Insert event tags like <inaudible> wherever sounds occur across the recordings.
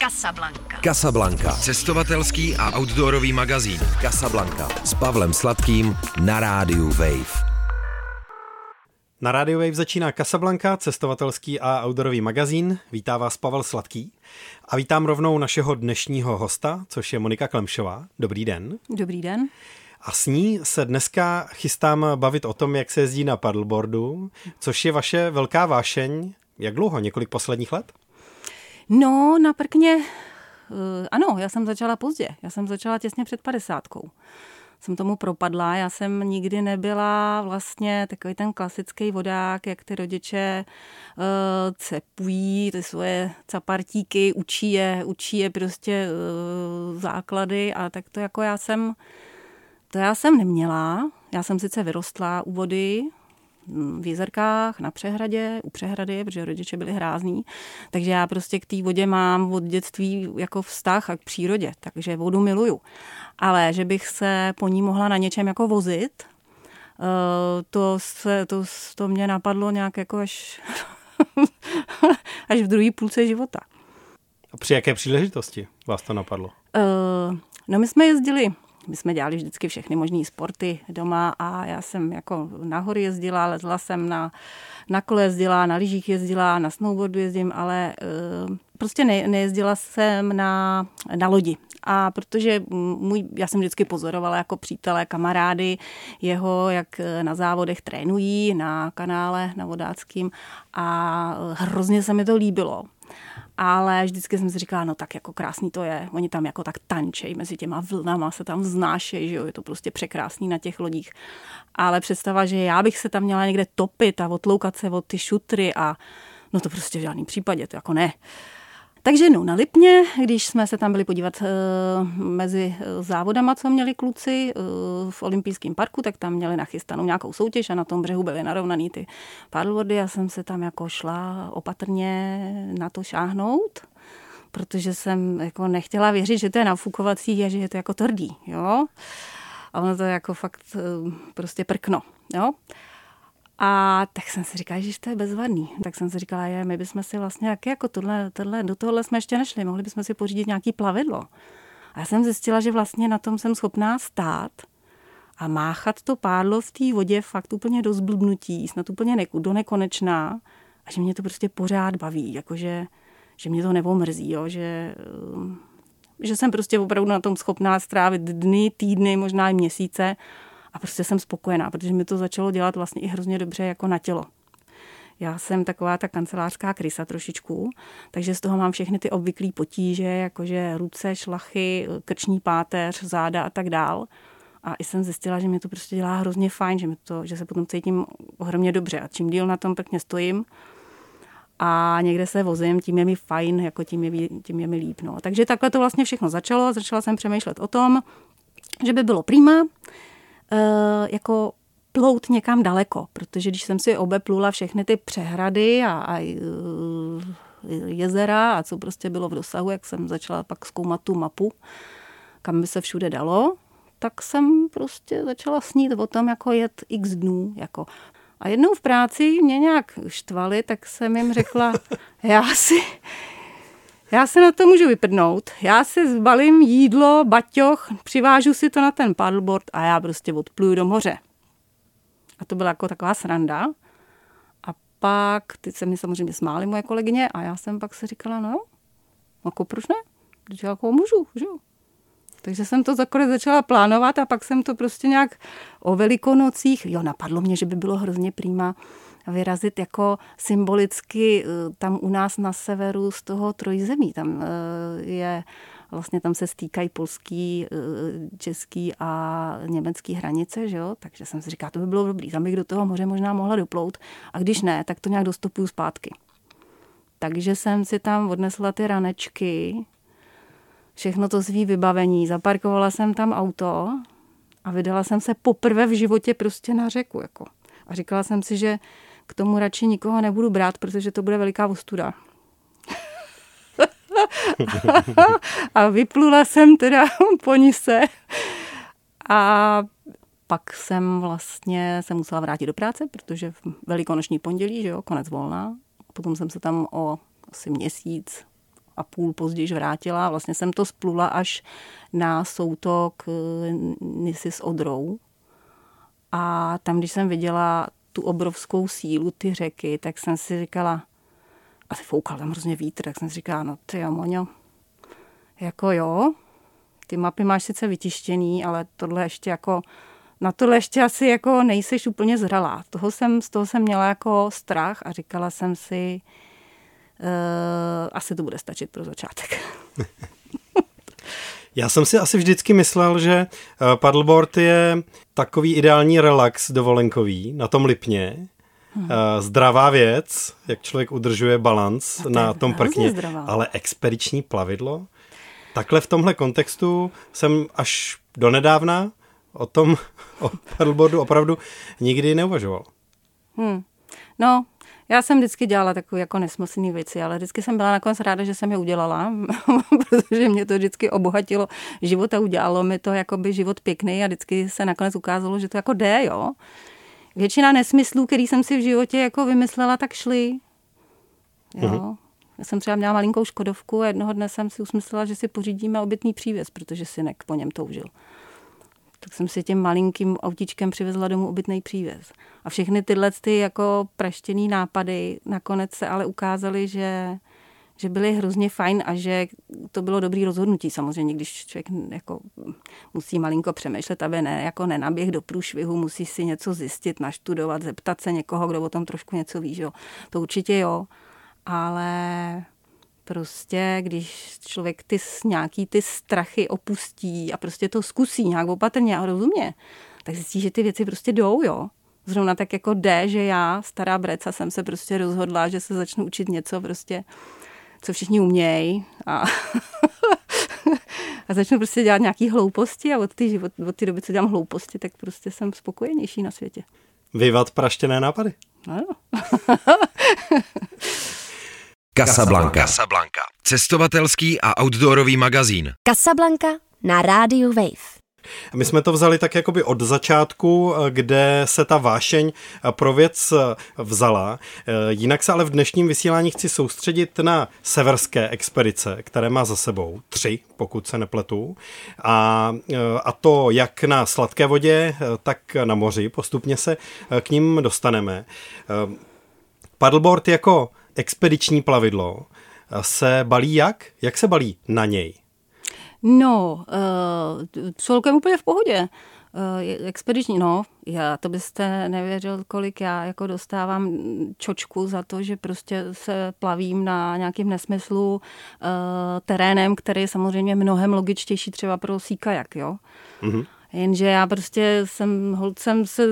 Casablanca. Casablanca. Cestovatelský a outdoorový magazín. Casablanca. S Pavlem Sladkým na rádiu Wave. Na Radio Wave začíná Casablanca, cestovatelský a outdoorový magazín. Vítá vás Pavel Sladký. A vítám rovnou našeho dnešního hosta, což je Monika Klemšová. Dobrý den. Dobrý den. A s ní se dneska chystám bavit o tom, jak se jezdí na paddleboardu, což je vaše velká vášeň. Jak dlouho? Několik posledních let? No, na prkně, eh, ano, já jsem začala pozdě. Já jsem začala těsně před padesátkou. Jsem tomu propadla, já jsem nikdy nebyla vlastně takový ten klasický vodák, jak ty rodiče uh, cepují ty svoje capartíky, učí je, učí je prostě uh, základy a tak to jako já jsem, to já jsem neměla. Já jsem sice vyrostla u vody, v jezerkách, na přehradě, u přehrady, protože rodiče byli hrázní. Takže já prostě k té vodě mám od dětství jako vztah a k přírodě, takže vodu miluju. Ale že bych se po ní mohla na něčem jako vozit, eh, to, se, to, to mě napadlo nějak jako až, <laughs> až v druhé půlce života. A při jaké příležitosti vás to napadlo? Uh, no my jsme jezdili my jsme dělali vždycky všechny možné sporty doma a já jsem jako nahory jezdila, lezla jsem na, na kole jezdila, na lyžích jezdila, na snowboardu jezdím, ale uh, prostě ne, nejezdila jsem na, na lodi. A protože můj, já jsem vždycky pozorovala jako přítelé, kamarády jeho, jak na závodech trénují na kanále, na vodáckým a hrozně se mi to líbilo ale vždycky jsem si říkala, no tak jako krásný to je. Oni tam jako tak tančejí mezi těma vlnama, se tam vznášejí, že jo, je to prostě překrásný na těch lodích. Ale představa, že já bych se tam měla někde topit a otloukat se od ty šutry a no to prostě v žádném případě, to jako ne. Takže jednou na Lipně, když jsme se tam byli podívat e, mezi eh, závodama, co měli kluci e, v olympijském parku, tak tam měli nachystanou nějakou soutěž a na tom břehu byly narovnaný ty paddleboardy. Já jsem se tam jako šla opatrně na to šáhnout, protože jsem jako nechtěla věřit, že to je nafukovací a že je to jako tvrdý, jo. A ono to je jako fakt prostě prkno, jo. A tak jsem si říkala, že to je bezvadný. Tak jsem si říkala, je, my bychom si vlastně, jak jako tohle, tohle, do tohohle jsme ještě nešli, mohli bychom si pořídit nějaký plavidlo. A já jsem zjistila, že vlastně na tom jsem schopná stát a máchat to pádlo v té vodě fakt úplně do zblbnutí, snad úplně neku, do nekonečná a že mě to prostě pořád baví, jakože že mě to nevomrzí, jo, že, že jsem prostě opravdu na tom schopná strávit dny, týdny, možná i měsíce a prostě jsem spokojená, protože mi to začalo dělat vlastně i hrozně dobře jako na tělo. Já jsem taková ta kancelářská krysa trošičku, takže z toho mám všechny ty obvyklé potíže, jakože ruce, šlachy, krční páteř, záda a tak dál. A i jsem zjistila, že mi to prostě dělá hrozně fajn, že, mi to, že se potom cítím ohromně dobře. A čím díl na tom pěkně stojím a někde se vozím, tím je mi fajn, jako tím je, tím je mi líp. No. Takže takhle to vlastně všechno začalo. Začala jsem přemýšlet o tom, že by bylo prýma, jako plout někam daleko, protože když jsem si obeplula všechny ty přehrady a, a eh, jezera a co prostě bylo v dosahu, jak jsem začala pak zkoumat tu mapu, kam by se všude dalo, tak jsem prostě začala snít o tom, jako jet x dnů. Jako. A jednou v práci mě nějak štvali, tak jsem jim řekla, <laughs> já si, já se na to můžu vyprdnout. Já si zbalím jídlo, baťoch, přivážu si to na ten paddleboard a já prostě odpluju do moře. A to byla jako taková sranda. A pak, ty se mi samozřejmě smály moje kolegyně a já jsem pak se říkala, no, jako proč ne? Když jako můžu, že jo? Takže jsem to zakonec začala plánovat a pak jsem to prostě nějak o velikonocích, jo, napadlo mě, že by bylo hrozně přímá vyrazit jako symbolicky eh, tam u nás na severu z toho trojzemí. Tam eh, je vlastně tam se stýkají polský, eh, český a německý hranice, že jo? takže jsem si říkala, to by bylo dobrý, tam bych do toho moře možná mohla doplout a když ne, tak to nějak dostupuju zpátky. Takže jsem si tam odnesla ty ranečky, všechno to svý vybavení, zaparkovala jsem tam auto a vydala jsem se poprvé v životě prostě na řeku. Jako. A říkala jsem si, že k tomu radši nikoho nebudu brát, protože to bude veliká ostuda. <laughs> a vyplula jsem teda <laughs> po nise a pak jsem vlastně se musela vrátit do práce, protože v velikonoční pondělí, že jo, konec volna. Potom jsem se tam o asi měsíc a půl později vrátila. Vlastně jsem to splula až na soutok eh, Nisy s Odrou. A tam, když jsem viděla tu obrovskou sílu, ty řeky, tak jsem si říkala, a foukal tam hrozně vítr, tak jsem si říkala, no ty jo, Moňo, jako jo, ty mapy máš sice vytištěný, ale tohle ještě jako, na tohle ještě asi jako nejseš úplně zralá. Toho jsem, z toho jsem měla jako strach a říkala jsem si, uh, asi to bude stačit pro začátek. <laughs> Já jsem si asi vždycky myslel, že eh, paddleboard je takový ideální relax dovolenkový na tom Lipně. Hmm. Zdravá věc, jak člověk udržuje balans no, na tom prkně, ale expediční plavidlo, Takhle v tomhle kontextu jsem až donedávna o tom, <laughs> o paddleboardu opravdu nikdy neuvažoval. Hmm. No, já jsem vždycky dělala takové jako nesmyslné věci, ale vždycky jsem byla nakonec ráda, že jsem je udělala, <laughs> protože mě to vždycky obohatilo život a udělalo mi to jakoby život pěkný a vždycky se nakonec ukázalo, že to jako jde, jo. Většina nesmyslů, který jsem si v životě jako vymyslela, tak šly. Jo. Mm-hmm. Já jsem třeba měla malinkou Škodovku a jednoho dne jsem si usmyslela, že si pořídíme obytný přívěs, protože synek po něm toužil. Tak jsem si tím malinkým autíčkem přivezla domů obytný přívěs. A všechny tyhle ty jako praštěný nápady nakonec se ale ukázaly, že že byly hrozně fajn a že to bylo dobrý rozhodnutí samozřejmě, když člověk jako musí malinko přemýšlet, aby ne, jako nenaběh do průšvihu, musí si něco zjistit, naštudovat, zeptat se někoho, kdo o tom trošku něco ví, že. To určitě jo, ale prostě, když člověk ty nějaký ty strachy opustí a prostě to zkusí nějak opatrně a rozumně, tak zjistí, že ty věci prostě jdou, jo. Zrovna tak jako jde, že já, stará breca, jsem se prostě rozhodla, že se začnu učit něco prostě, co všichni umějí a, <laughs> a začnu prostě dělat nějaký hlouposti a od té od, od té doby, co dělám hlouposti, tak prostě jsem spokojenější na světě. Vyvat praštěné nápady. Ano. <laughs> Casablanca. Casablanca. Cestovatelský a outdoorový magazín. Casablanca na rádiu Wave. My jsme to vzali tak jakoby od začátku, kde se ta vášeň pro věc vzala. Jinak se ale v dnešním vysílání chci soustředit na severské expedice, které má za sebou tři, pokud se nepletu. A, a to jak na sladké vodě, tak na moři. Postupně se k ním dostaneme. Paddleboard jako expediční plavidlo se balí jak? Jak se balí na něj? No, uh, celkem úplně v pohodě. Uh, expediční, no, já, to byste nevěřil, kolik já jako dostávám čočku za to, že prostě se plavím na nějakým nesmyslu uh, terénem, který je samozřejmě mnohem logičtější třeba pro síkajak, jo. Mm-hmm. Jenže já prostě jsem, holcem se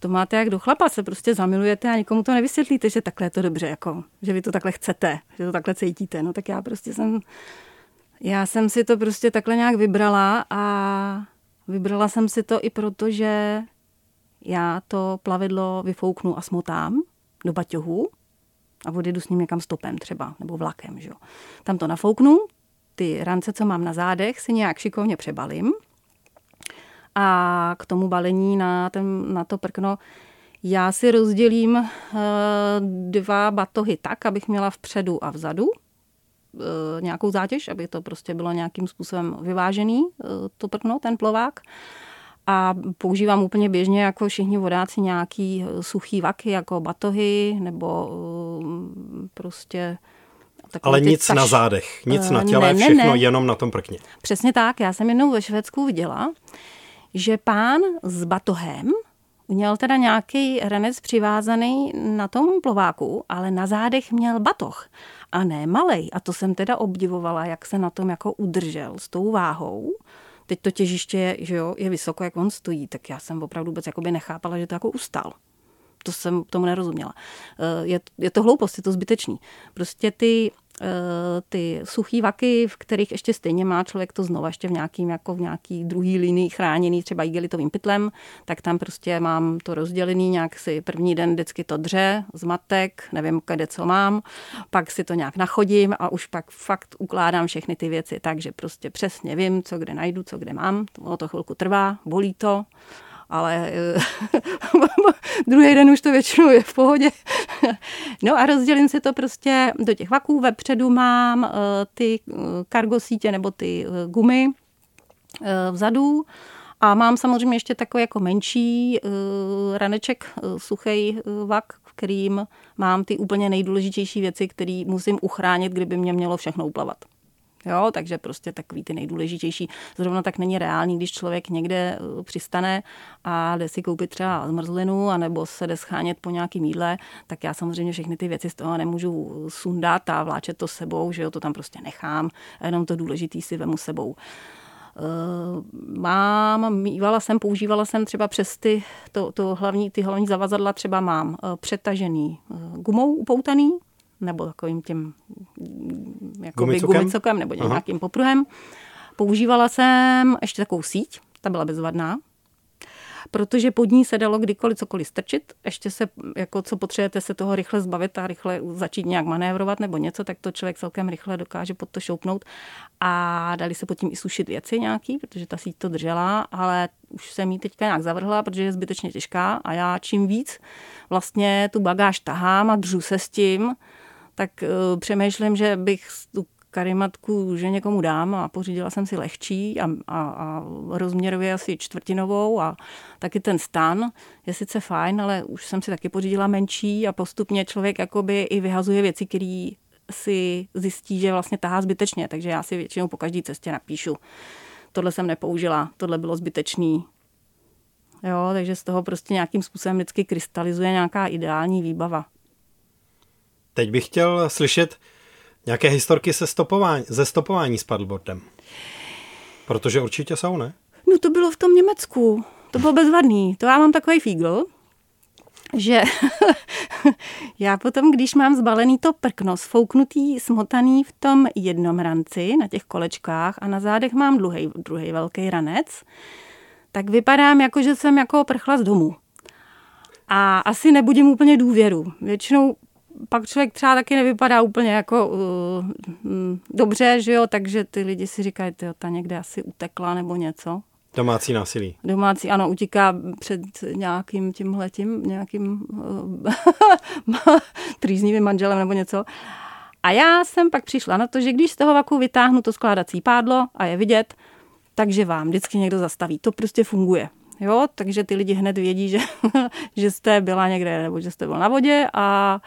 to máte jak do chlapa, se prostě zamilujete a nikomu to nevysvětlíte, že takhle je to dobře, jako, že vy to takhle chcete, že to takhle cítíte. No tak já prostě jsem, já jsem si to prostě takhle nějak vybrala a vybrala jsem si to i proto, že já to plavidlo vyfouknu a smotám do baťohu a odjedu s ním někam stopem třeba, nebo vlakem. Že? Tam to nafouknu, ty rance, co mám na zádech, si nějak šikovně přebalím – a k tomu balení na, ten, na to prkno já si rozdělím uh, dva batohy tak, abych měla vpředu a vzadu uh, nějakou zátěž, aby to prostě bylo nějakým způsobem vyvážený, uh, to prkno, ten plovák. A používám úplně běžně jako všichni vodáci nějaký suchý vaky, jako batohy nebo prostě ale nic taš... na zádech, nic na těle, ne, ne, všechno ne. jenom na tom prkně. Přesně tak, já jsem jednou ve Švédsku viděla, že pán s batohem měl teda nějaký renec přivázaný na tom plováku, ale na zádech měl batoh a ne malej. A to jsem teda obdivovala, jak se na tom jako udržel s tou váhou. Teď to těžiště je, že jo, je vysoko, jak on stojí, tak já jsem opravdu vůbec jakoby nechápala, že to jako ustal. To jsem tomu nerozuměla. Eh, je, je to hloupost, je to zbytečný. Prostě ty ty suchý vaky, v kterých ještě stejně má člověk to znova ještě v nějakým, jako v nějaký druhý linii chráněný třeba igelitovým pytlem, tak tam prostě mám to rozdělený nějak si první den vždycky to dře, zmatek, nevím, kde co mám, pak si to nějak nachodím a už pak fakt ukládám všechny ty věci takže prostě přesně vím, co kde najdu, co kde mám, ono to chvilku trvá, bolí to, ale <laughs> druhý den už to většinou je v pohodě. <laughs> no a rozdělím si to prostě do těch vaků. Vepředu mám ty kargo sítě nebo ty gumy vzadu a mám samozřejmě ještě takový jako menší raneček, suchý vak, v kterým mám ty úplně nejdůležitější věci, které musím uchránit, kdyby mě mělo všechno uplavat. Jo, takže prostě takový ty nejdůležitější. Zrovna tak není reálný, když člověk někde přistane a jde si koupit třeba zmrzlinu anebo se jde schánět po nějakým jídle, tak já samozřejmě všechny ty věci z toho nemůžu sundat a vláčet to sebou, že jo, to tam prostě nechám, jenom to důležitý si vemu sebou. Eh, mám, mývala jsem, používala jsem třeba přes ty, to, to hlavní, ty hlavní zavazadla třeba mám eh, přetažený eh, gumou upoutaný, nebo takovým tím jako gumicokem nebo nějakým popruhem. Používala jsem ještě takovou síť, ta byla bezvadná, protože pod ní se dalo kdykoliv cokoliv strčit, ještě se, jako co potřebujete se toho rychle zbavit a rychle začít nějak manévrovat nebo něco, tak to člověk celkem rychle dokáže pod to šoupnout. A dali se pod tím i sušit věci nějaký, protože ta síť to držela, ale už jsem ji teďka nějak zavrhla, protože je zbytečně těžká. A já čím víc vlastně tu bagáž tahám a držu se s tím, tak uh, přemýšlím, že bych tu karimatku, že někomu dám a pořídila jsem si lehčí a, a, a rozměrově asi čtvrtinovou a taky ten stan je sice fajn, ale už jsem si taky pořídila menší a postupně člověk jakoby i vyhazuje věci, které si zjistí, že vlastně tahá zbytečně, takže já si většinou po každé cestě napíšu. Tohle jsem nepoužila, tohle bylo zbytečný, Jo, takže z toho prostě nějakým způsobem vždycky krystalizuje nějaká ideální výbava. Teď bych chtěl slyšet, Nějaké historky se stopování, ze stopování s paddleboardem? Protože určitě jsou, ne? No to bylo v tom Německu. To bylo bezvadný. To já mám takový fígl, že <laughs> já potom, když mám zbalený to prkno, sfouknutý, smotaný v tom jednom ranci na těch kolečkách a na zádech mám druhý, druhý velký ranec, tak vypadám jako, že jsem jako prchla z domu. A asi nebudím úplně důvěru. Většinou pak člověk třeba taky nevypadá úplně jako uh, um, dobře, že jo, takže ty lidi si říkají, tyjo, ta někde asi utekla nebo něco. Domácí násilí. Domácí, ano, utíká před nějakým tímhletím, nějakým uh, <laughs> trýznivým manželem nebo něco. A já jsem pak přišla na to, že když z toho vaku vytáhnu to skládací pádlo a je vidět, takže vám vždycky někdo zastaví. To prostě funguje. Jo, takže ty lidi hned vědí, že, <laughs> že jste byla někde nebo že jste byl na vodě a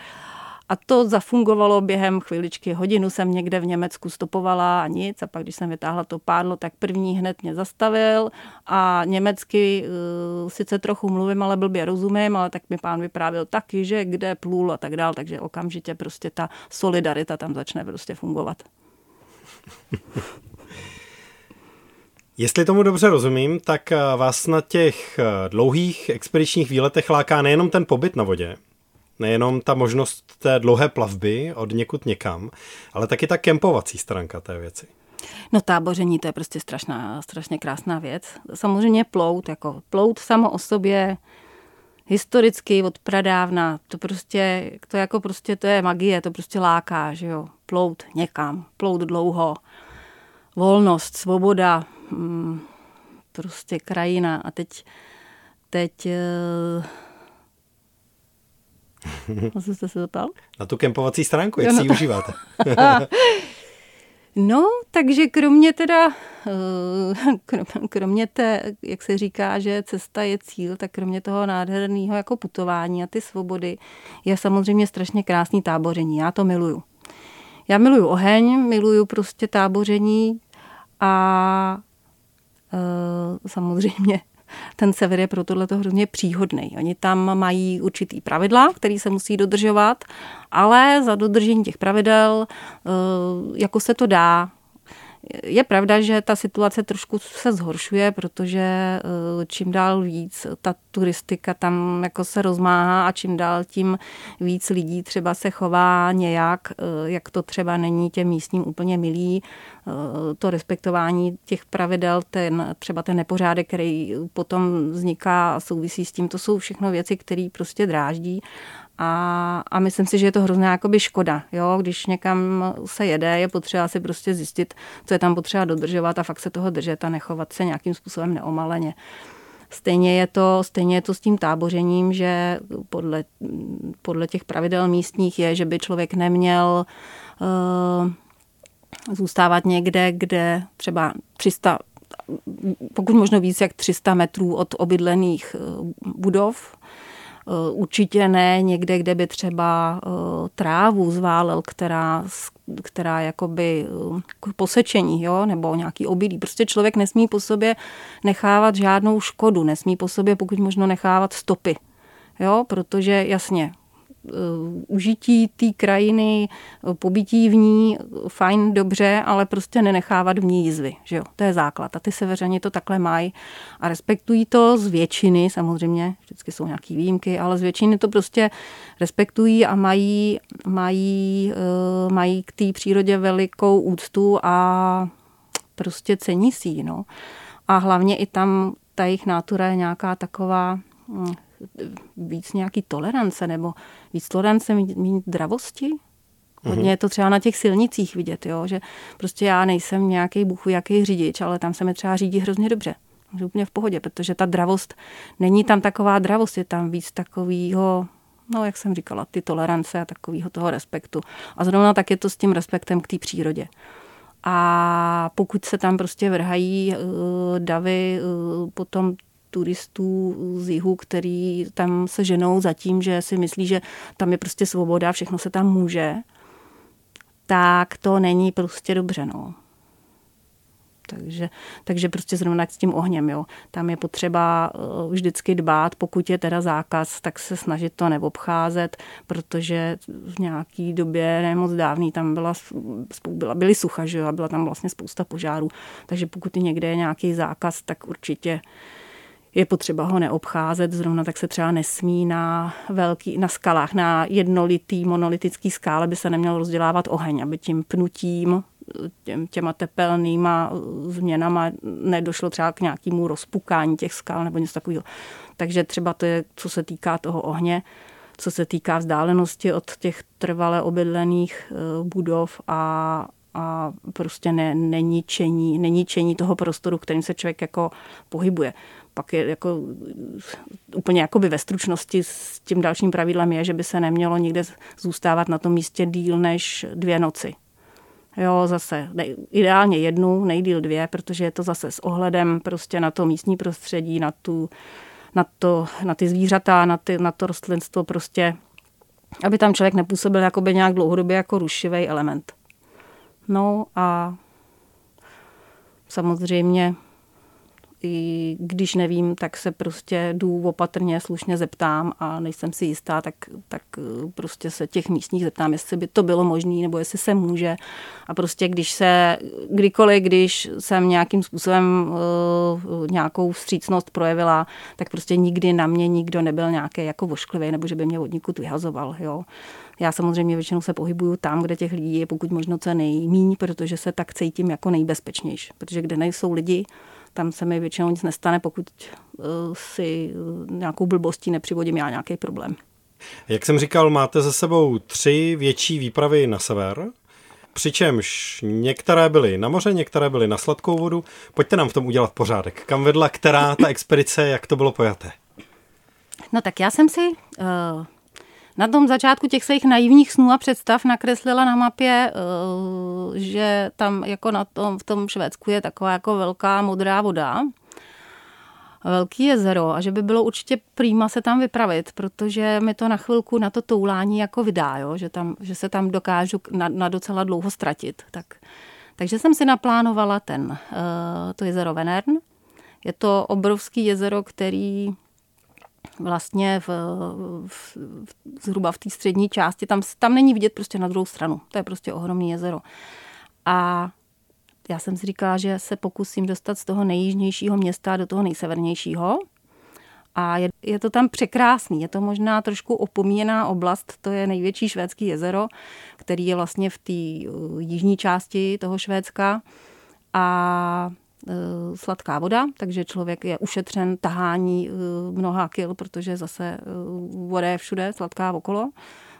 a to zafungovalo během chviličky. Hodinu jsem někde v Německu stopovala a nic. A pak, když jsem vytáhla to pádlo, tak první hned mě zastavil a německy uh, sice trochu mluvím, ale blbě rozumím, ale tak mi pán vyprávěl taky, že kde plul a tak dál. Takže okamžitě prostě ta solidarita tam začne prostě fungovat. <laughs> Jestli tomu dobře rozumím, tak eh, vás na těch eh, dlouhých expedičních výletech láká nejenom ten pobyt na vodě, nejenom ta možnost té dlouhé plavby od někud někam, ale taky ta kempovací stránka té věci. No táboření, to je prostě strašná, strašně krásná věc. Samozřejmě plout, jako plout samo o sobě historicky od pradávna, to prostě, to jako prostě, to je magie, to prostě láká, že jo. Plout někam, plout dlouho, volnost, svoboda, mm, prostě krajina. A teď, teď eh, <laughs> na co jste se zeptal? Na tu kempovací stránku, jak jo, no si ji to... užíváte. <laughs> no, takže kromě teda, eh, kromě té, jak se říká, že cesta je cíl, tak kromě toho nádherného jako putování a ty svobody je samozřejmě strašně krásný táboření. Já to miluju. Já miluju oheň, miluju prostě táboření a e, samozřejmě ten sever je pro tohle hrozně příhodný. Oni tam mají určitý pravidla, který se musí dodržovat, ale za dodržení těch pravidel, eh, jako se to dá, je pravda, že ta situace trošku se zhoršuje, protože eh, čím dál víc ta turistika tam jako se rozmáhá a čím dál tím víc lidí třeba se chová nějak, eh, jak to třeba není těm místním úplně milý, eh, to respektování těch pravidel, ten, třeba ten nepořádek, který potom vzniká a souvisí s tím, to jsou všechno věci, které prostě dráždí a, a myslím si, že je to hrozná jakoby škoda. Jo? Když někam se jede, je potřeba si prostě zjistit, co je tam potřeba dodržovat a fakt se toho držet a nechovat se nějakým způsobem neomaleně. Stejně je to, stejně je to s tím tábořením, že podle, podle těch pravidel místních je, že by člověk neměl uh, zůstávat někde, kde třeba 300, pokud možno víc jak 300 metrů od obydlených budov, Eh, určitě ne někde, kde by třeba eh, trávu zválel, která, která jakoby eh, k posečení, jo, nebo nějaký obilí. Prostě člověk nesmí po sobě nechávat žádnou škodu, nesmí po sobě pokud možno nechávat stopy. Jo, protože jasně, Eh, užití té krajiny, eh, pobytí v ní, fajn, dobře, ale prostě nenechávat v ní jizvy. Že jo? To je základ. A ty severani to takhle mají a respektují to z většiny, samozřejmě, vždycky jsou nějaké výjimky, ale z většiny to prostě respektují a mají, mají, uh, mají k té přírodě velikou úctu a prostě cení si no. A hlavně i tam ta jejich nátura je nějaká taková, hm, víc nějaký tolerance nebo víc tolerance mít dravosti. Hodně je to třeba na těch silnicích vidět, jo? že prostě já nejsem nějaký buchu, jaký řidič, ale tam se mi třeba řídí hrozně dobře. Úplně v pohodě, protože ta dravost, není tam taková dravost, je tam víc takového, no jak jsem říkala, ty tolerance a takového toho respektu. A zrovna tak je to s tím respektem k té přírodě. A pokud se tam prostě vrhají uh, davy uh, potom turistů z jihu, který tam se ženou za tím, že si myslí, že tam je prostě svoboda, všechno se tam může, tak to není prostě dobře. No. Takže, takže prostě zrovna s tím ohněm, jo. Tam je potřeba eh, vždycky dbát, pokud je teda zákaz, tak se snažit to neobcházet, protože v nějaký době, nemoc dávný, tam byla, byla, byly sucha, že jo, a byla tam vlastně spousta požárů. Takže pokud někde je nějaký zákaz, tak určitě uh, je potřeba ho neobcházet, zrovna tak se třeba nesmí na, velký, na skalách, na jednolitý monolitický skále by se neměl rozdělávat oheň, aby tím pnutím, těm, těma tepelnýma změnama nedošlo třeba k nějakému rozpukání těch skal nebo něco takového. Takže třeba to je, co se týká toho ohně, co se týká vzdálenosti od těch trvale obydlených eh, budov a, a prostě ne, neníčení, neníčení toho prostoru, kterým se člověk jako pohybuje pak je jako úplně jakoby ve stručnosti s tím dalším pravidlem je, že by se nemělo nikde zůstávat na tom místě díl než dvě noci. Jo, zase ne, ideálně jednu, nejdíl dvě, protože je to zase s ohledem prostě na to místní prostředí, na, tu, na, to, na ty zvířata, na, ty, na to rostlinstvo prostě, aby tam člověk nepůsobil jakoby nějak dlouhodobě jako rušivý element. No a samozřejmě i když nevím, tak se prostě jdu opatrně, slušně zeptám a nejsem si jistá, tak, tak eh, prostě se těch místních zeptám, jestli by to bylo možné, nebo jestli se může. A prostě když se, kdykoliv, když jsem nějakým způsobem uh, nějakou vstřícnost projevila, tak prostě nikdy na mě nikdo nebyl nějaký jako vošklivý, nebo že by mě od nikud vyhazoval. Jo. Já samozřejmě většinou se pohybuju tam, kde těch lidí je pokud možno co nejmíň, protože se tak cítím jako nejbezpečnější. Protože kde nejsou lidi, tam se mi většinou nic nestane, pokud eh, si eh, nějakou blbostí nepřivodím já nějaký problém. Jak jsem říkal, máte za sebou tři větší výpravy na sever, přičemž některé byly na moře, některé byly na sladkou vodu. Pojďte nám v tom udělat pořádek. Kam vedla která ta expedice, jak to bylo pojaté? No tak já jsem si uh, na tom začátku těch svých naivních snů a představ nakreslila na mapě, eh, že tam jako na tom, v tom Švédsku je taková jako velká modrá voda, velký jezero a že by bylo určitě prýma se tam vypravit, protože mi to na chvilku na to toulání jako vydá, jo? Že, tam, že se tam dokážu na, na docela dlouho ztratit. Tak, takže jsem si naplánovala ten, eh, to jezero Venern. Je to obrovský jezero, který vlastně v, v, zhruba v té střední části, tam, tam není vidět prostě na druhou stranu. To je prostě ohromný jezero. A já jsem si říkala, že se pokusím dostat z toho nejjižnějšího města do toho nejsevernějšího. A je, je to tam překrásný. Je to možná trošku opomíjená oblast, to je největší švédský jezero, který je vlastně v té uh, jižní části toho Švédska. A sladká voda, takže člověk je ušetřen tahání eh, mnoha kil, protože zase eh, voda je všude sladká okolo.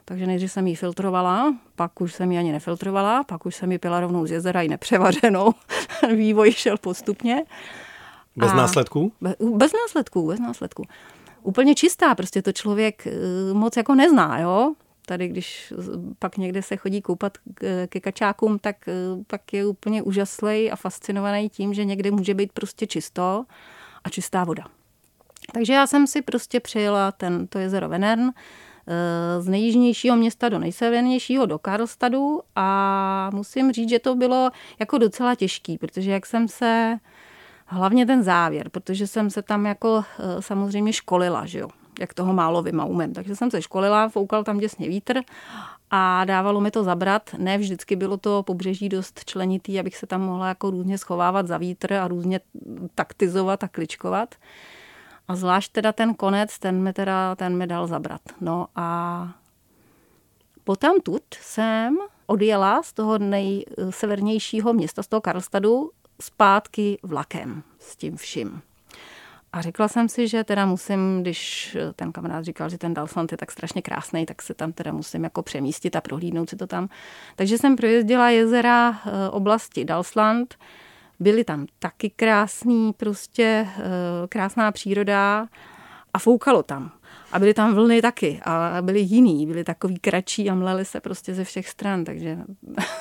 Takže nejdřív jsem ji filtrovala, pak už jsem ji ani nefiltrovala, pak už jsem ji pila rovnou z jezera i nepřevařenou. <laughs> Vývoj šel postupně. Bez A- následků? Be- Bez následků, bez následků. Úplně čistá, prostě to člověk eh, moc jako nezná, jo. Tady, když pak někde se chodí koupat ke kačákům, tak eh, pak je úplně úžaslej a fascinovaný tím, že někde může být prostě čisto a čistá voda. Takže já jsem si prostě přijela ten, to jezero Venern eh, z nejjižnějšího města do nejsevernějšího do Karlstadu a musím říct, že to bylo jako docela těžký, protože jak jsem se, hlavně ten závěr, protože jsem se tam jako eh, samozřejmě školila, že jo, jak toho málo vím a umím. Takže jsem se školila, foukal tam děsně vítr a dávalo mi to zabrat. Ne vždycky bylo to pobřeží dost členitý, abych se tam mohla jako různě schovávat za vítr a různě taktizovat a kličkovat. A zvlášť teda ten konec, ten mi teda, ten mi dal zabrat. No a potom tut jsem odjela z toho nejsevernějšího města, z toho Karlstadu, zpátky vlakem s tím vším. A řekla jsem si, že teda musím, když ten kamarád říkal, že ten Dalsland je tak strašně krásný, tak se tam teda musím jako přemístit a prohlídnout si to tam. Takže jsem projezdila jezera eh, oblasti Dalsland. Byly tam taky krásný, prostě eh, krásná příroda a foukalo tam. A byly tam vlny taky a byly jiný, byly takový kratší a mlely se prostě ze všech stran, takže,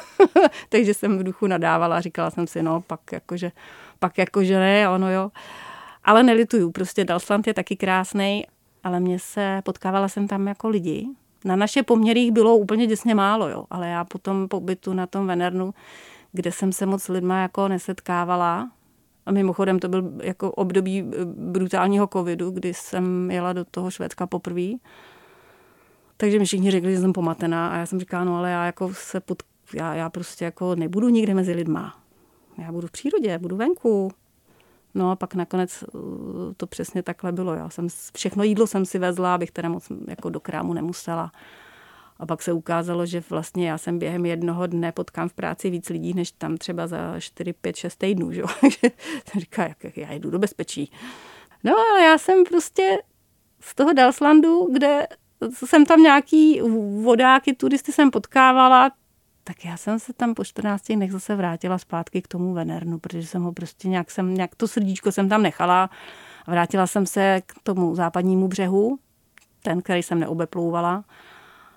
<laughs> takže jsem v duchu nadávala a říkala jsem si, no pak jakože, pak jakože ne, ono jo. Ale nelituju, prostě Dalsland je taky krásný, ale mě se, potkávala jsem tam jako lidi. Na naše poměry jich bylo úplně děsně málo, jo, ale já po tom pobytu na tom Venernu, kde jsem se moc s lidma jako nesetkávala, a mimochodem to byl jako období eh, brutálního covidu, kdy jsem jela do toho Švédska poprvé. Takže mi všichni řekli, že jsem pomatená a já jsem říkala, no ale já jako se pod, já, já prostě jako nebudu nikde mezi lidma. Já budu v přírodě, budu venku. No a pak nakonec eh, to přesně takhle bylo. Já jsem všechno jídlo jsem si vezla, abych teda moc jako do krámu nemusela. A pak se ukázalo, že vlastně já jsem během jednoho dne potkám v práci víc lidí, než tam třeba za 4, 5, 6 týdnů. Že? <laughs> Takže jsem říká, jak já jdu do bezpečí. No ale já jsem prostě z toho Dalslandu, kde jsem tam nějaký vodáky, turisty jsem potkávala, tak já jsem se tam po 14 dnech zase vrátila zpátky k tomu Venernu, protože jsem ho prostě nějak, jsem, nějak to srdíčko jsem tam nechala a vrátila jsem se k tomu západnímu břehu, ten, který jsem neobeplouvala.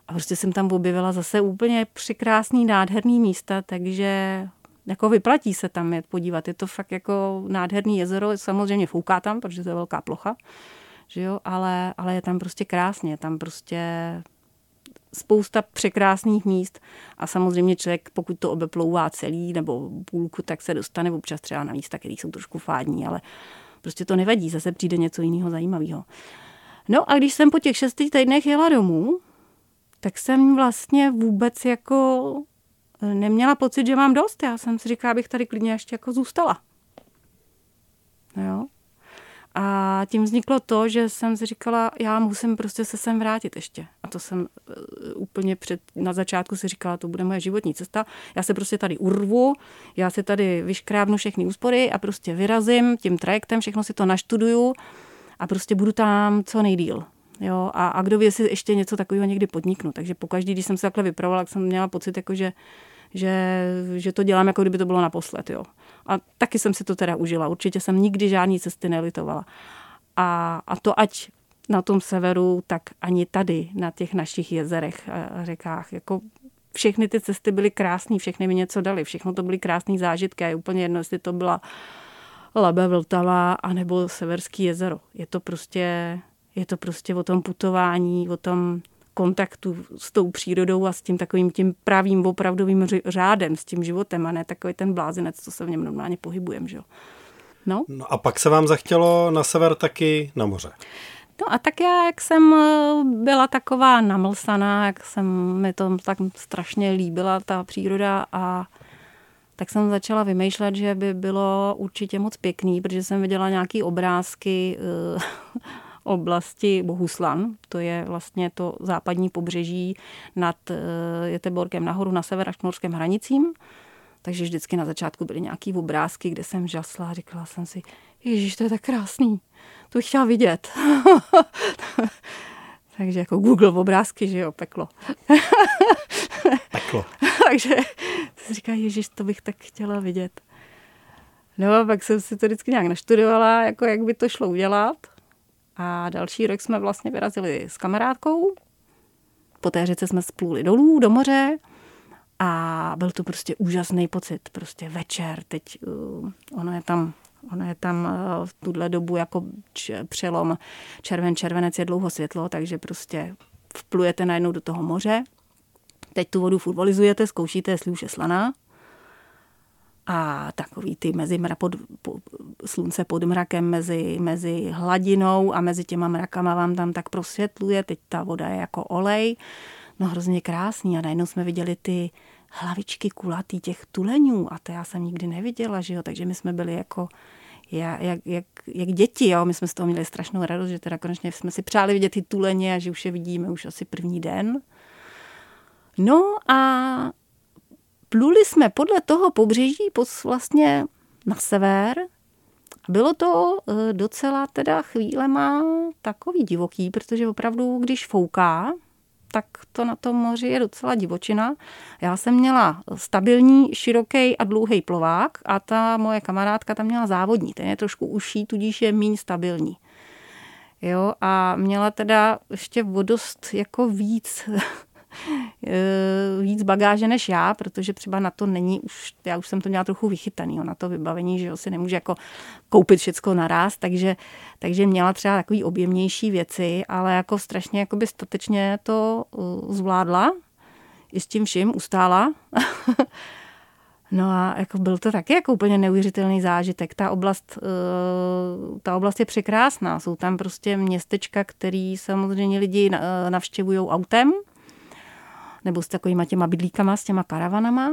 A prostě jsem tam objevila zase úplně překrásný, nádherný místa, takže jako vyplatí se tam jet podívat. Je to fakt jako nádherný jezero, samozřejmě fouká tam, protože to je velká plocha, že jo, ale, ale je tam prostě krásně, tam prostě spousta překrásných míst a samozřejmě člověk, pokud to obeplouvá celý nebo půlku, tak se dostane občas třeba na místa, které jsou trošku fádní, ale prostě to nevadí, zase přijde něco jiného zajímavého. No a když jsem po těch šesti týdnech jela domů, tak jsem vlastně vůbec jako neměla pocit, že mám dost. Já jsem si říkala, abych tady klidně ještě jako zůstala. No jo. A tím vzniklo to, že jsem si říkala, já musím prostě se sem vrátit ještě. A to jsem eh, úplně před, na začátku si říkala, to bude moje životní cesta. Já se prostě tady urvu, já se tady vyškrábnu všechny úspory a prostě vyrazím tím trajektem, všechno si to naštuduju a prostě budu tam co nejdíl. Jo, a, a kdo ví, jestli ještě něco takového někdy podniknu. Takže pokaždý, když jsem se takhle vypravovala, tak jsem měla pocit, jako že, že, že to dělám, jako kdyby to bylo naposled. Jo. A taky jsem si to teda užila. Určitě jsem nikdy žádný cesty nelitovala. A, a to ať na tom severu, tak ani tady, na těch našich jezerech a řekách. Jako všechny ty cesty byly krásné, všechny mi něco dali, všechno to byly krásné zážitky a je úplně jedno, jestli to byla Labe Vltava anebo Severský jezero. Je to prostě, je to prostě o tom putování, o tom kontaktu s tou přírodou a s tím takovým tím pravým opravdovým řádem, s tím životem a ne takový ten blázinec, co se v něm normálně pohybujeme. Že? jo. No. No a pak se vám zachtělo na sever taky na moře. No a tak já, jak jsem eh, byla taková namlsaná, jak jsem mi to tak strašně líbila ta příroda a tak jsem začala vymýšlet, že by bylo určitě moc pěkný, protože jsem viděla nějaký obrázky eh, oblasti Bohuslan, to je vlastně to západní pobřeží nad eh, Jeteborgem nahoru na sever až k hranicím. Takže vždycky na začátku byly nějaký obrázky, kde jsem žasla a říkala jsem si, ježiš, to je tak krásný, to bych chtěla vidět. <laughs> Takže jako Google obrázky, že jo, peklo. <laughs> Peklo. Takže si říká, ježiš, to bych tak chtěla vidět. No, pak jsem si to vždycky nějak naštudovala, jako jak by to šlo udělat. A další rok jsme vlastně vyrazili s kamarádkou. Po té řece jsme spluli dolů do moře a byl to prostě úžasný pocit. Prostě večer, teď uh, ono je tam Ono je tam uh, v tuhle dobu jako č- přelom červen, červenec je dlouho světlo, takže prostě vplujete najednou do toho moře. Teď tu vodu futbolizujete, zkoušíte, jestli už je slaná a takový ty mezi mra pod, po, slunce pod mrakem mezi, mezi hladinou a mezi těma mrakama vám tam tak prosvětluje, teď ta voda je jako olej, no hrozně krásný. A najednou jsme viděli ty hlavičky kulatý těch tuleňů. A to já jsem nikdy neviděla, že jo, takže my jsme byli jako jak, jak, jak, jak děti, jo, my jsme z toho měli strašnou radost, že teda konečně jsme si přáli vidět ty tuleně a že už je vidíme už asi první den. No a pluli jsme podle toho pobřeží vlastně na sever. Bylo to e, docela teda chvílema takový divoký, protože opravdu, když fouká, tak to na tom moři je docela divočina. Já jsem měla stabilní, široký a dlouhý plovák a ta moje kamarádka tam měla závodní. Ten je trošku uší, tudíž je méně stabilní. Jo, a měla teda ještě vodost jako víc Eh, víc bagáže než já, protože třeba na to není už, já už jsem to měla trochu vychytaný, na to vybavení, že jo, si nemůže jako koupit všecko naraz, takže, takže měla třeba takový objemnější věci, ale jako strašně jako by statečně to uh, zvládla, i s tím vším ustála. <laughs> No a jako byl to taky jako úplně neuvěřitelný zážitek. Ta oblast, uh, ta oblast je překrásná. Jsou tam prostě městečka, který samozřejmě lidi navštěvují autem, nebo s takovýma těma bydlíkama, s těma karavanama.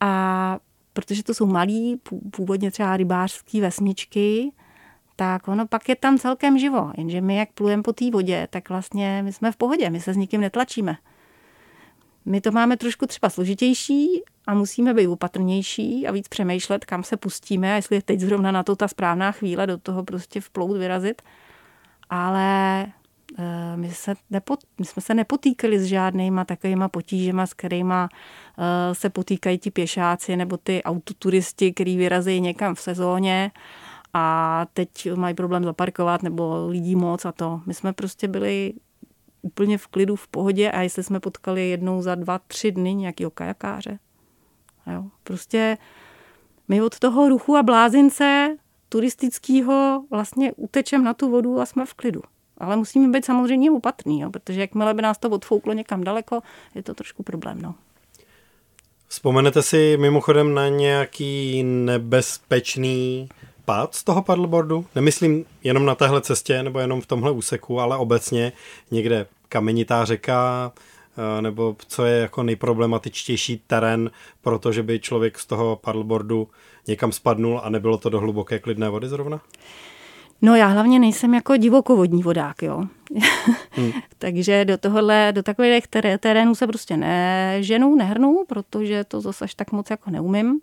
A protože to jsou malí, původně třeba rybářský vesničky, tak ono pak je tam celkem živo. Jenže my, jak plujeme po té vodě, tak vlastně my jsme v pohodě, my se s nikým netlačíme. My to máme trošku třeba složitější a musíme být opatrnější a víc přemýšlet, kam se pustíme a jestli je teď zrovna na to ta správná chvíle do toho prostě vplout, vyrazit. Ale my, se nepot, my jsme se nepotýkali s žádnýma takovýma potížema, s kterýma eh, se potýkají ti pěšáci nebo ty autoturisti, kteří vyrazí někam v sezóně a teď mají problém zaparkovat nebo lidí moc a to. My jsme prostě byli úplně v klidu, v pohodě a jestli jsme potkali jednou za dva, tři dny nějakého kajakáře. Jo, prostě my od toho ruchu a blázince turistického vlastně utečem na tu vodu a jsme v klidu. Ale musíme být samozřejmě opatrní, jo, protože jakmile by nás to odfouklo někam daleko, je to trošku problém. No. Vzpomenete si mimochodem na nějaký nebezpečný pád z toho paddleboardu? Nemyslím jenom na téhle cestě nebo jenom v tomhle úseku, ale obecně někde kamenitá řeka, eh, nebo co je jako nejproblematičtější terén, protože by člověk z toho paddleboardu někam spadnul a nebylo to do hluboké klidné vody zrovna? No já hlavně nejsem jako divokovodní vodák, jo. <laughs> Hmm. <laughs> Takže do tohohle, do takových terénů se prostě neženu, nehrnu, protože to zase až tak moc jako neumím.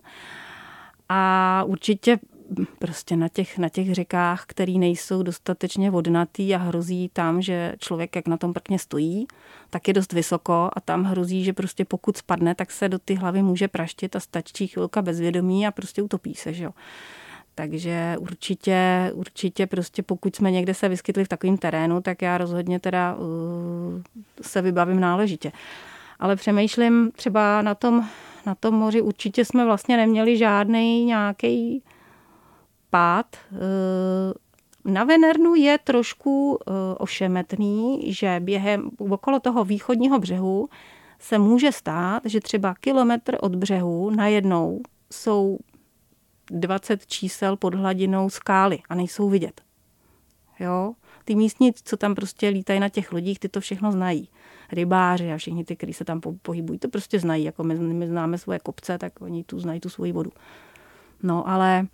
A určitě prostě na těch, na těch řekách, které nejsou dostatečně vodnatý a hrozí tam, že člověk jak na tom prkně stojí, tak je dost vysoko a tam hrozí, že prostě pokud spadne, tak se do ty hlavy může praštit a stačí chvilka bezvědomí a prostě utopí se, že jo. Takže určitě, určitě prostě pokud jsme někde se vyskytli v takovém terénu, tak já rozhodně teda uh, se vybavím náležitě. Ale přemýšlím třeba na tom, na tom moři, určitě jsme vlastně neměli žádný nějaký pád. Uh, na Venernu je trošku uh, ošemetný, že během okolo toho východního břehu se může stát, že třeba kilometr od břehu najednou jsou 20 čísel pod hladinou skály a nejsou vidět. Jo? Ty místní, co tam prostě lítají na těch lodích, ty to všechno znají. Rybáři a všichni ty, kteří se tam pohybují, to prostě znají. Jako my, my známe svoje kopce, tak oni tu znají tu svoji vodu. No ale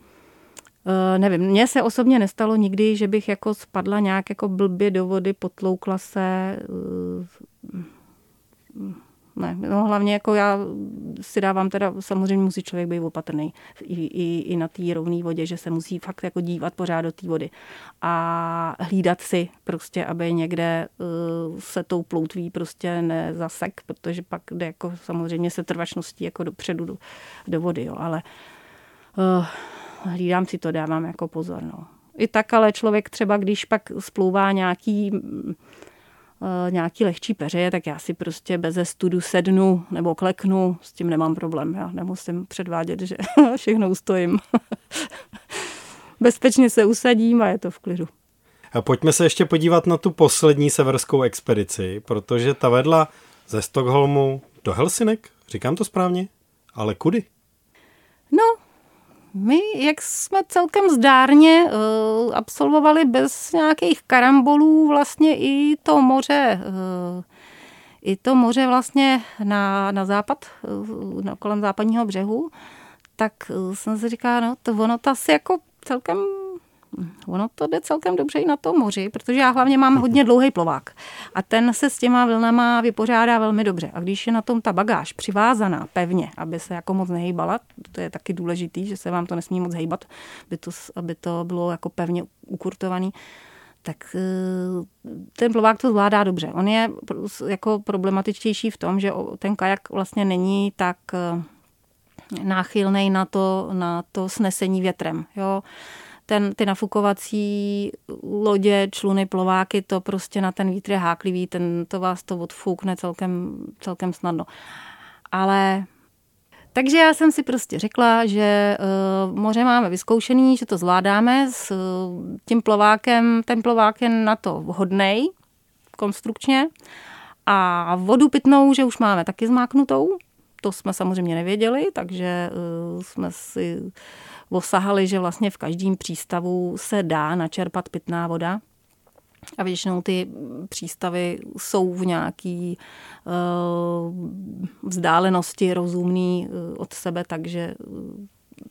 Uh, nevím, mně se osobně nestalo nikdy, že bych jako spadla nějak jako blbě do vody, potloukla se. Uh, ne, no hlavně jako já si dávám teda, samozřejmě musí člověk být opatrný i, i, i na té rovné vodě, že se musí fakt jako dívat pořád do té vody a hlídat si prostě, aby někde uh, se tou ploutví prostě nezasek, protože pak jde jako samozřejmě se trvačností jako dopředu do, do vody, jo, ale uh, hlídám si to, dávám jako pozor. No. I tak ale člověk třeba, když pak splouvá nějaký nějaký lehčí peře, tak já si prostě bez studu sednu nebo kleknu, s tím nemám problém. Já nemusím předvádět, že <laughs> všechno ustojím. <laughs> Bezpečně se usadím a je to v klidu. A pojďme se ještě podívat na tu poslední severskou expedici, protože ta vedla ze Stockholmu do Helsinek, říkám to správně, ale kudy? No, my, jak jsme celkem zdárně uh, absolvovali bez nějakých karambolů vlastně i to moře, uh, i to moře vlastně na, na západ, uh, na kolem západního břehu, tak jsem si říkala, no to ono to asi jako celkem ono to jde celkem dobře i na tom moři, protože já hlavně mám hodně dlouhý plovák a ten se s těma vlnama vypořádá velmi dobře. A když je na tom ta bagáž přivázaná pevně, aby se jako moc nehejbala, to je taky důležitý, že se vám to nesmí moc hejbat, aby to, aby to bylo jako pevně ukurtovaný, tak eh, ten plovák to zvládá dobře. On je jako problematičtější v tom, že ten kajak vlastně není tak eh, náchylný na to, na to snesení větrem. Jo ten, ty nafukovací lodě, čluny, plováky, to prostě na ten vítr je háklivý, ten, to vás to odfoukne celkem, celkem snadno. Ale takže já jsem si prostě řekla, že uh, moře máme vyzkoušený, že to zvládáme s uh, tím plovákem. Ten plovák je na to vhodnej konstrukčně. A vodu pitnou, že už máme taky zmáknutou. To jsme samozřejmě nevěděli, takže uh, jsme si osahali, že vlastně v každém přístavu se dá načerpat pitná voda. A většinou ty přístavy jsou v nějaký uh, vzdálenosti rozumný uh, od sebe, takže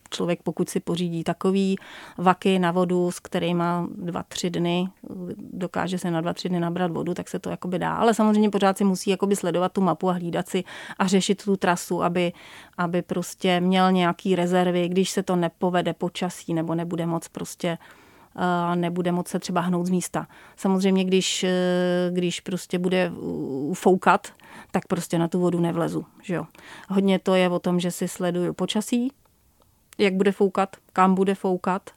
člověk, pokud si pořídí takový vaky na vodu, s kterými dva, tři dny, dokáže se na dva, tři dny nabrat vodu, tak se to jakoby dá. Ale samozřejmě pořád si musí jakoby sledovat tu mapu a hlídat si a řešit tu trasu, aby, aby prostě měl nějaký rezervy, když se to nepovede počasí nebo nebude moc prostě nebude moc se třeba hnout z místa. Samozřejmě, když, když prostě bude foukat, tak prostě na tu vodu nevlezu. Že jo. Hodně to je o tom, že si sleduju počasí, jak bude foukat, kam bude foukat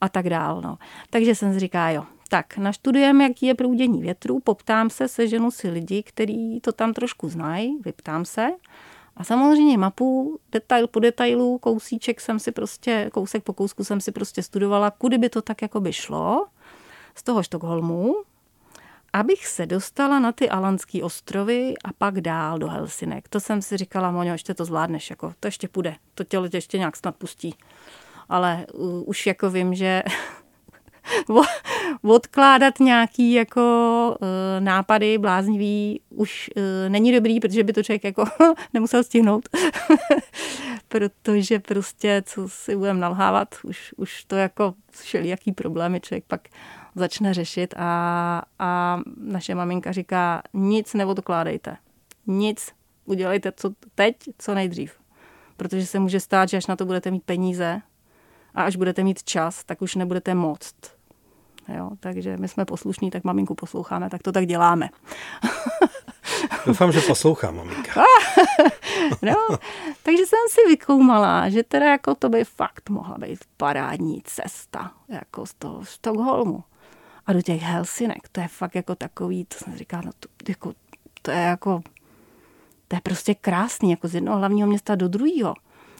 a tak dál. No. Takže jsem si říká, jo, tak naštudujeme, jaký je proudění větru, poptám se, seženu si lidi, kteří to tam trošku znají, vyptám se. A samozřejmě mapu, detail po detailu, kousíček jsem si prostě, kousek po kousku jsem si prostě studovala, kudy by to tak jako by šlo z toho Štokholmu, abych se dostala na ty Alanské ostrovy a pak dál do Helsinek. To jsem si říkala, Moňo, ještě to zvládneš, jako, to ještě půjde, to tělo tě ještě nějak snad pustí. Ale uh, už jako vím, že <laughs> odkládat nějaký jako uh, nápady bláznivý už uh, není dobrý, protože by to člověk jako <laughs> nemusel stihnout. <laughs> protože prostě, co si budeme nalhávat, už, už to jako všelijaký problémy člověk pak začne řešit a, a naše maminka říká, nic neodkládejte. Nic. Udělejte co teď, co nejdřív. Protože se může stát, že až na to budete mít peníze a až budete mít čas, tak už nebudete moct. Jo, takže my jsme poslušní, tak maminku posloucháme, tak to tak děláme. <laughs> Doufám, že poslouchá maminka. <laughs> no, takže jsem si vykoumala, že teda jako to by fakt mohla být parádní cesta jako z toho Stockholmu a do těch Helsinek, to je fakt jako takový, to jsem říkala, no to, jako, to je jako, to je prostě krásný, jako z jednoho hlavního města do druhého.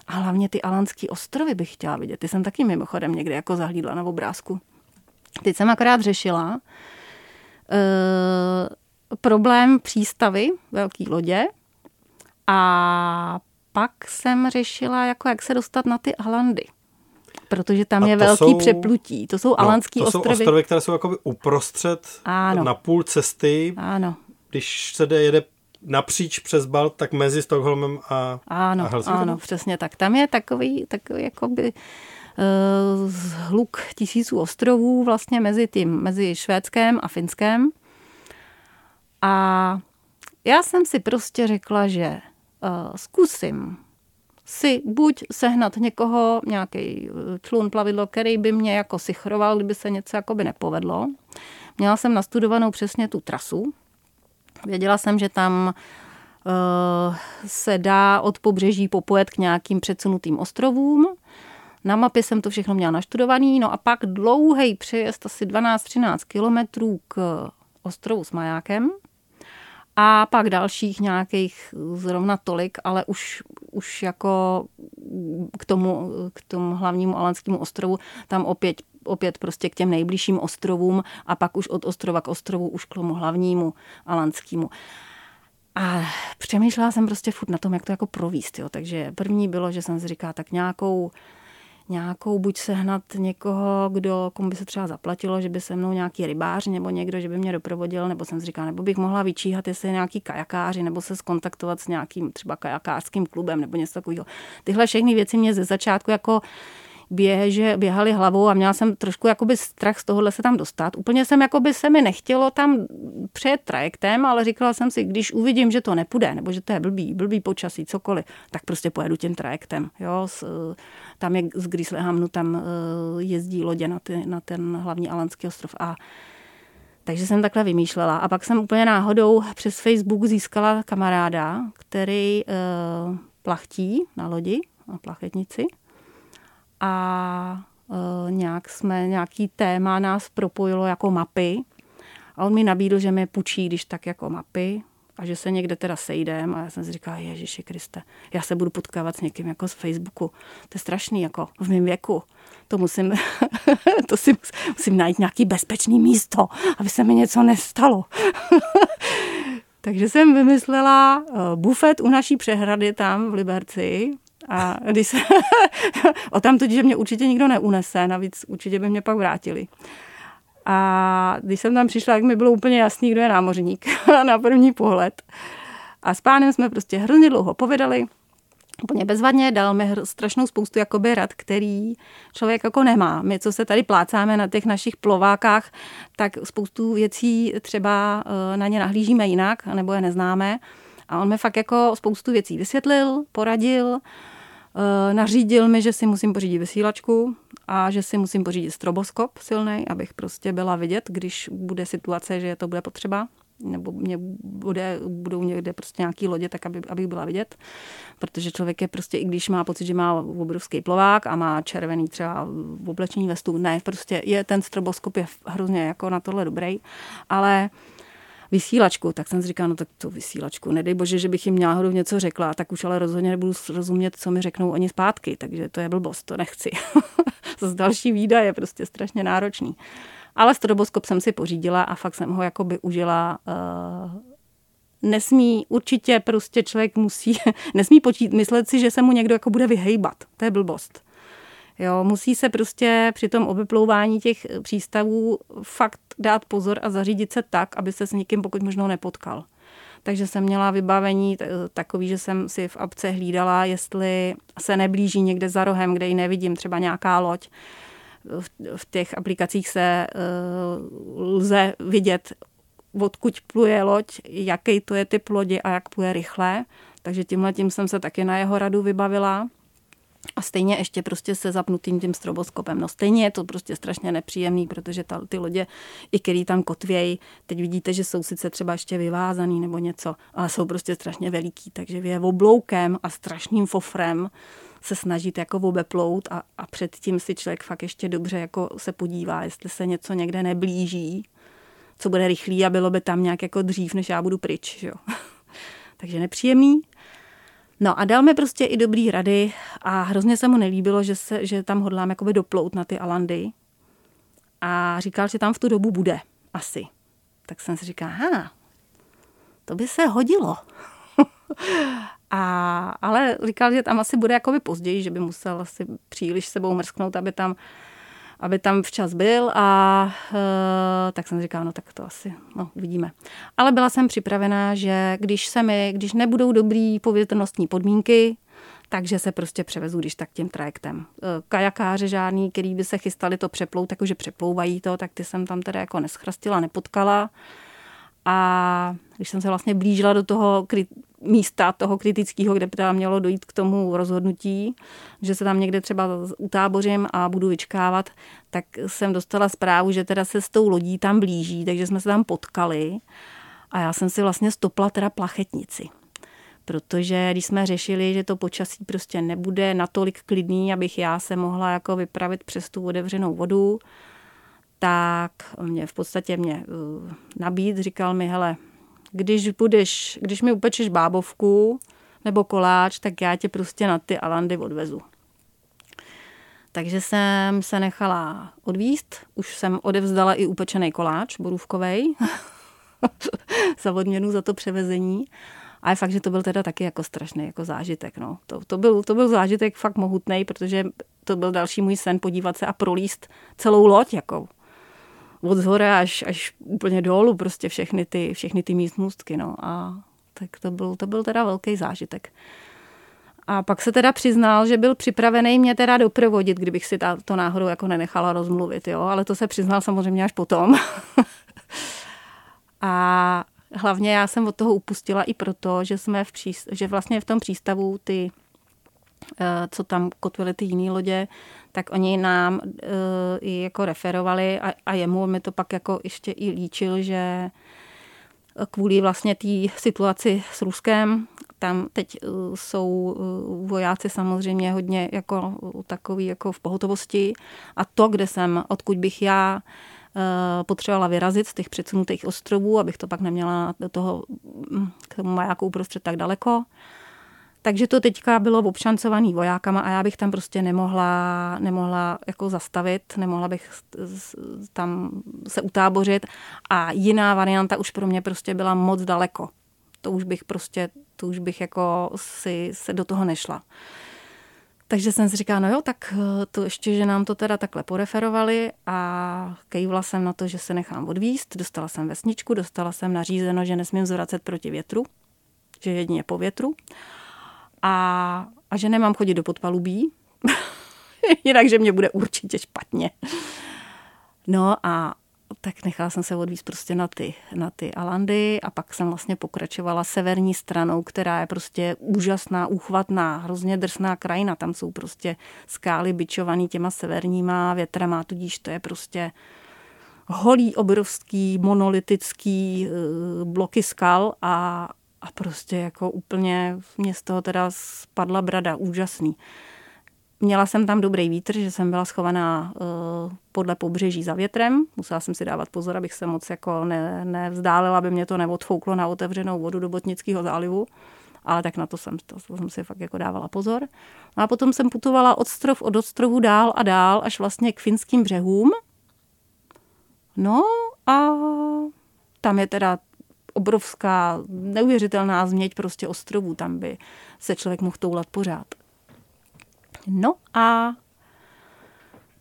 A hlavně ty Alanské ostrovy bych chtěla vidět. Ty jsem taky mimochodem někde jako zahlídla na obrázku. Teď jsem akorát řešila uh, problém přístavy velký lodě a pak jsem řešila, jako jak se dostat na ty Alandy protože tam a je velký jsou, přeplutí. To jsou no, Alanský ostrovy. To jsou ostrovy, které jsou jakoby uprostřed, ano. na půl cesty. Ano. Když se jde, jede napříč přes Balt, tak mezi Stockholmem a, ano, a Helsinkem. Ano, přesně tak. Tam je takový, takový jakoby uh, hluk tisíců ostrovů vlastně mezi tím, mezi Švédskem a Finskem. A já jsem si prostě řekla, že uh, zkusím si buď sehnat někoho, nějaký eh, člun plavidlo, který by mě jako sichroval, kdyby se něco jako by nepovedlo. Měla jsem nastudovanou přesně tu trasu. Věděla jsem, že tam uh, se dá od pobřeží popojet k nějakým předsunutým ostrovům. Na mapě jsem to všechno měla naštudovaný, no a pak dlouhý přejezd, asi 12-13 kilometrů k ostrovu s majákem, a pak dalších nějakých zrovna tolik, ale už, už jako k tomu, k tomu hlavnímu Alanskému ostrovu, tam opět opět prostě k těm nejbližším ostrovům a pak už od ostrova k ostrovu už k tomu hlavnímu Alanskému. A přemýšlela jsem prostě furt na tom, jak to jako províst. Jo. Takže první bylo, že jsem si říkala, tak nějakou nějakou buď sehnat někoho, kdo, komu by se třeba zaplatilo, že by se mnou nějaký rybář nebo někdo, že by mě doprovodil, nebo jsem si říkala, nebo bych mohla vyčíhat, jestli je nějaký kajakáři, nebo se skontaktovat s nějakým třeba kajakářským klubem nebo něco takového. Tyhle všechny věci mě ze začátku jako běže, běhali hlavou a měla jsem trošku jakoby strach z tohohle se tam dostat. Úplně jsem jakoby se mi nechtělo tam přejet trajektem, ale říkala jsem si, když uvidím, že to nepůjde, nebo že to je blbý, blbý počasí, cokoliv, tak prostě pojedu tím trajektem. Jo? S, tam je z Grislehamnu, tam eh, jezdí lodě na, ty, na ten hlavní Alanský ostrov a takže jsem takhle vymýšlela. A pak jsem úplně náhodou přes Facebook získala kamaráda, který uh, plachtí na lodi, na plachetnici a e, nějak jsme, nějaký téma nás propojilo jako mapy a on mi nabídl, že mi půjčí, když tak jako mapy a že se někde teda sejdem a já jsem si říkala, Ježiši Kriste, já se budu potkávat s někým jako z Facebooku. To je strašný, jako v mém věku. To musím, <laughs> to si musím najít nějaký bezpečný místo, aby se mi něco nestalo. <laughs> Takže jsem vymyslela e, bufet u naší přehrady tam v Liberci a když se, <laughs> o tam že mě určitě nikdo neunese, navíc určitě by mě pak vrátili. A když jsem tam přišla, tak mi bylo úplně jasný, kdo je námořník <laughs> na první pohled. A s pánem jsme prostě hrozně dlouho povědali, úplně bezvadně, dal mi strašnou spoustu jakoby rad, který člověk jako nemá. My, co se tady plácáme na těch našich plovákách, tak spoustu věcí třeba eh, na ně nahlížíme jinak, nebo je neznáme. A on mi fakt jako spoustu věcí vysvětlil, poradil, nařídil mi, že si musím pořídit vysílačku a že si musím pořídit stroboskop silný, abych prostě byla vidět, když bude situace, že to bude potřeba nebo mě bude, budou někde prostě nějaký lodě, tak aby, abych byla vidět. Protože člověk je prostě, i když má pocit, že má obrovský plovák a má červený třeba oblečení vestu, ne, prostě je ten stroboskop je hrozně jako na tohle dobrý, ale vysílačku, tak jsem si říkala, no tak tu vysílačku, nedej bože, že bych jim náhodou něco řekla, tak už ale rozhodně nebudu rozumět, co mi řeknou oni zpátky, takže to je blbost, to nechci. <laughs> Zase další výdaje je prostě strašně náročný. Ale stroboskop jsem si pořídila a fakt jsem ho jakoby užila uh, nesmí, určitě prostě člověk musí, <laughs> nesmí počít, myslet si, že se mu někdo jako bude vyhejbat. To je blbost. Jo, musí se prostě při tom obyplouvání těch přístavů fakt dát pozor a zařídit se tak, aby se s nikým pokud možno nepotkal. Takže jsem měla vybavení takový, že jsem si v apce hlídala, jestli se neblíží někde za rohem, kde ji nevidím, třeba nějaká loď. V těch aplikacích se uh, lze vidět, odkud pluje loď, jaký to je typ lodi a jak pluje rychle. Takže tímhle tím jsem se taky na jeho radu vybavila. A stejně ještě prostě se zapnutým tím stroboskopem. No stejně je to prostě strašně nepříjemný, protože ta, ty lodě, i který tam kotvějí, teď vidíte, že jsou sice třeba ještě vyvázaný nebo něco, ale jsou prostě strašně veliký, takže vy je obloukem a strašným fofrem se snažit jako obeplout a, a předtím si člověk fakt ještě dobře jako se podívá, jestli se něco někde neblíží, co bude rychlý a bylo by tam nějak jako dřív, než já budu pryč. Jo. <laughs> takže nepříjemný. No a dal mi prostě i dobrý rady a hrozně se mu nelíbilo, že, se, že tam hodlám jakoby doplout na ty Alandy. A říkal, že tam v tu dobu bude. Asi. Tak jsem si říkal, ha, to by se hodilo. <laughs> a, ale říkal, že tam asi bude jakoby později, že by musel asi příliš sebou mrsknout, aby tam aby tam včas byl a uh, tak jsem říkala, no tak to asi, no uvidíme. Ale byla jsem připravená, že když se mi, když nebudou dobrý povětrnostní podmínky, takže se prostě převezu, když tak tím trajektem. Eh, kajakáře žádný, který by se chystali to přeplout, jakože přeplouvají to, tak ty jsem tam teda jako neschrastila, nepotkala. A když jsem se vlastně blížila do toho místa toho kritického, kde teda mělo dojít k tomu rozhodnutí, že se tam někde třeba utábořím a budu vyčkávat, tak jsem dostala zprávu, že teda se s tou lodí tam blíží, takže jsme se tam potkali a já jsem si vlastně stopla teda plachetnici. Protože když jsme řešili, že to počasí prostě nebude natolik klidný, abych já se mohla jako vypravit přes tu otevřenou vodu, tak mě v podstatě mě uh, nabít, říkal mi, hele, když budeš, když mi upečeš bábovku nebo koláč, tak já tě prostě na ty Alandy odvezu. Takže jsem se nechala odvíst. Už jsem odevzdala i upečený koláč borůvkovej <laughs> za odměnu za to převezení. A je fakt, že to byl teda taky jako strašný jako zážitek. No. To, to, byl, to byl zážitek fakt mohutný, protože to byl další můj sen podívat se a prolíst celou loď. Jako od zhora až, až úplně dolů prostě všechny ty, všechny ty místnostky. No. A tak to byl, to byl teda velký zážitek. A pak se teda přiznal, že byl připravený mě teda doprovodit, kdybych si to náhodou jako nenechala rozmluvit, jo, ale to se přiznal samozřejmě až potom. <laughs> a hlavně já jsem od toho upustila i proto, že jsme v příst- že vlastně v tom přístavu ty, co tam kotvily ty jiné lodě, tak oni nám uh, i jako referovali a, a jemu mi to pak jako ještě i líčil, že kvůli vlastně té situaci s Ruskem, tam teď uh, jsou vojáci samozřejmě hodně jako takový jako v pohotovosti. A to, kde jsem, odkud bych já potřebovala vyrazit z těch předsunutých ostrovů, abych to pak neměla do toho hm, k tomu majáku uprostřed tak daleko, takže to teďka bylo obšancovaný vojákama a já bych tam prostě nemohla, nemohla jako zastavit, nemohla bych tam se utábořit a jiná varianta už pro mě prostě byla moc daleko. To už bych prostě, to už bych jako si se do toho nešla. Takže jsem si říkala, no jo, tak eh, to ještě, že nám to teda takhle poreferovali a kejvla jsem na to, že se nechám odvíst. Dostala jsem vesničku, dostala jsem nařízeno, že nesmím zvracet proti větru, že jedině po větru a, a že nemám chodit do podpalubí, <laughs> jinak, že mě bude určitě špatně. No a tak nechala jsem se odvízt prostě na ty, na ty Alandy a pak jsem vlastně pokračovala severní stranou, která je prostě úžasná, úchvatná, hrozně drsná krajina. Tam jsou prostě skály byčovaný těma severníma větrama, tudíž to je prostě holý, obrovský, monolitický eh, bloky skal a, a prostě jako úplně mě z toho teda spadla brada, úžasný. Měla jsem tam dobrý vítr, že jsem byla schovaná uh, podle pobřeží za větrem. Musela jsem si dávat pozor, abych se moc jako ne, nevzdálila, aby mě to neodfouklo na otevřenou vodu do Botnického zálivu. Ale tak na to jsem, to, jsem si fakt jako dávala pozor. No a potom jsem putovala od strov od ostrovu dál a dál, až vlastně k finským břehům. No a tam je teda obrovská, neuvěřitelná změť prostě ostrovů, tam by se člověk mohl toulat pořád. No a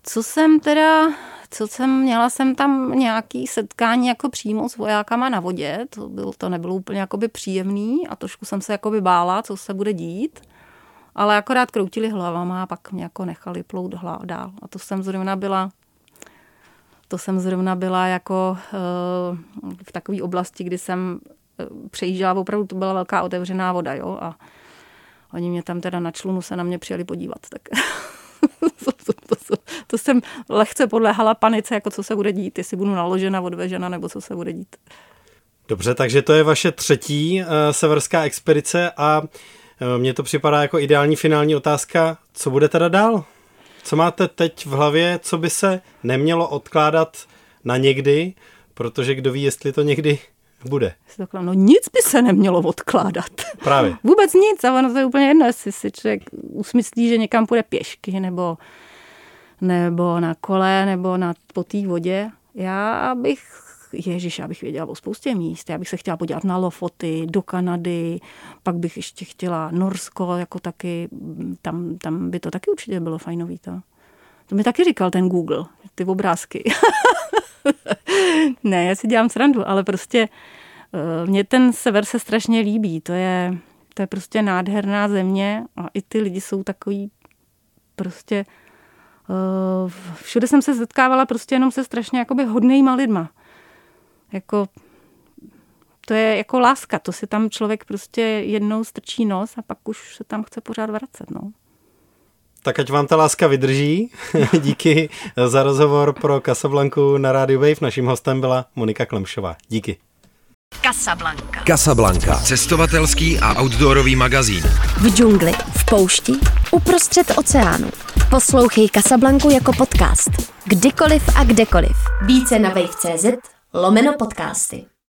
co jsem teda, co jsem, měla jsem tam nějaký setkání jako přímo s vojákama na vodě, to, bylo, to nebylo úplně jakoby příjemný a trošku jsem se jakoby bála, co se bude dít, ale akorát kroutili hlavama a pak mě jako nechali plout dál. A to jsem zrovna byla to jsem zrovna byla jako eh, v takové oblasti, kdy jsem eh, přejížděla, opravdu to byla velká otevřená voda, jo, a oni mě tam teda na člunu se na mě přijeli podívat, tak <laughs> to, to, to, to, to jsem lehce podléhala panice, jako co se bude dít, jestli budu naložena, odvežena, nebo co se bude dít. Dobře, takže to je vaše třetí uh, severská expedice a uh, mně to připadá jako ideální finální otázka, co bude teda dál? Co máte teď v hlavě, co by se nemělo odkládat na někdy, protože kdo ví, jestli to někdy bude. No nic by se nemělo odkládat. Právě. <laughs> Vůbec nic, a ono to je úplně jedno, jestli si člověk usmyslí, že někam půjde pěšky, nebo, nebo na kole, nebo na, po té vodě. Já bych Ježíš, já bych věděla o spoustě míst. Já bych se chtěla podívat na Lofoty, do Kanady, pak bych ještě chtěla Norsko, jako taky, tam, tam by to taky určitě bylo fajnový. To, to mi taky říkal ten Google, ty obrázky. <laughs> ne, já si dělám srandu, ale prostě uh, mně ten sever se strašně líbí. To je, to je prostě nádherná země a i ty lidi jsou takový prostě uh, všude jsem se setkávala prostě jenom se strašně jakoby hodnýma lidma jako to je jako láska, to si tam člověk prostě jednou strčí nos a pak už se tam chce pořád vracet, no. Tak ať vám ta láska vydrží. <laughs> Díky za rozhovor pro Casablanku na Radio Wave. Naším hostem byla Monika Klemšová. Díky. Casablanca. Casablanca. Cestovatelský a outdoorový magazín. V džungli, v poušti, uprostřed oceánu. Poslouchej Casablanku jako podcast. Kdykoliv a kdekoliv. Více na wave.cz lomeno podcasty.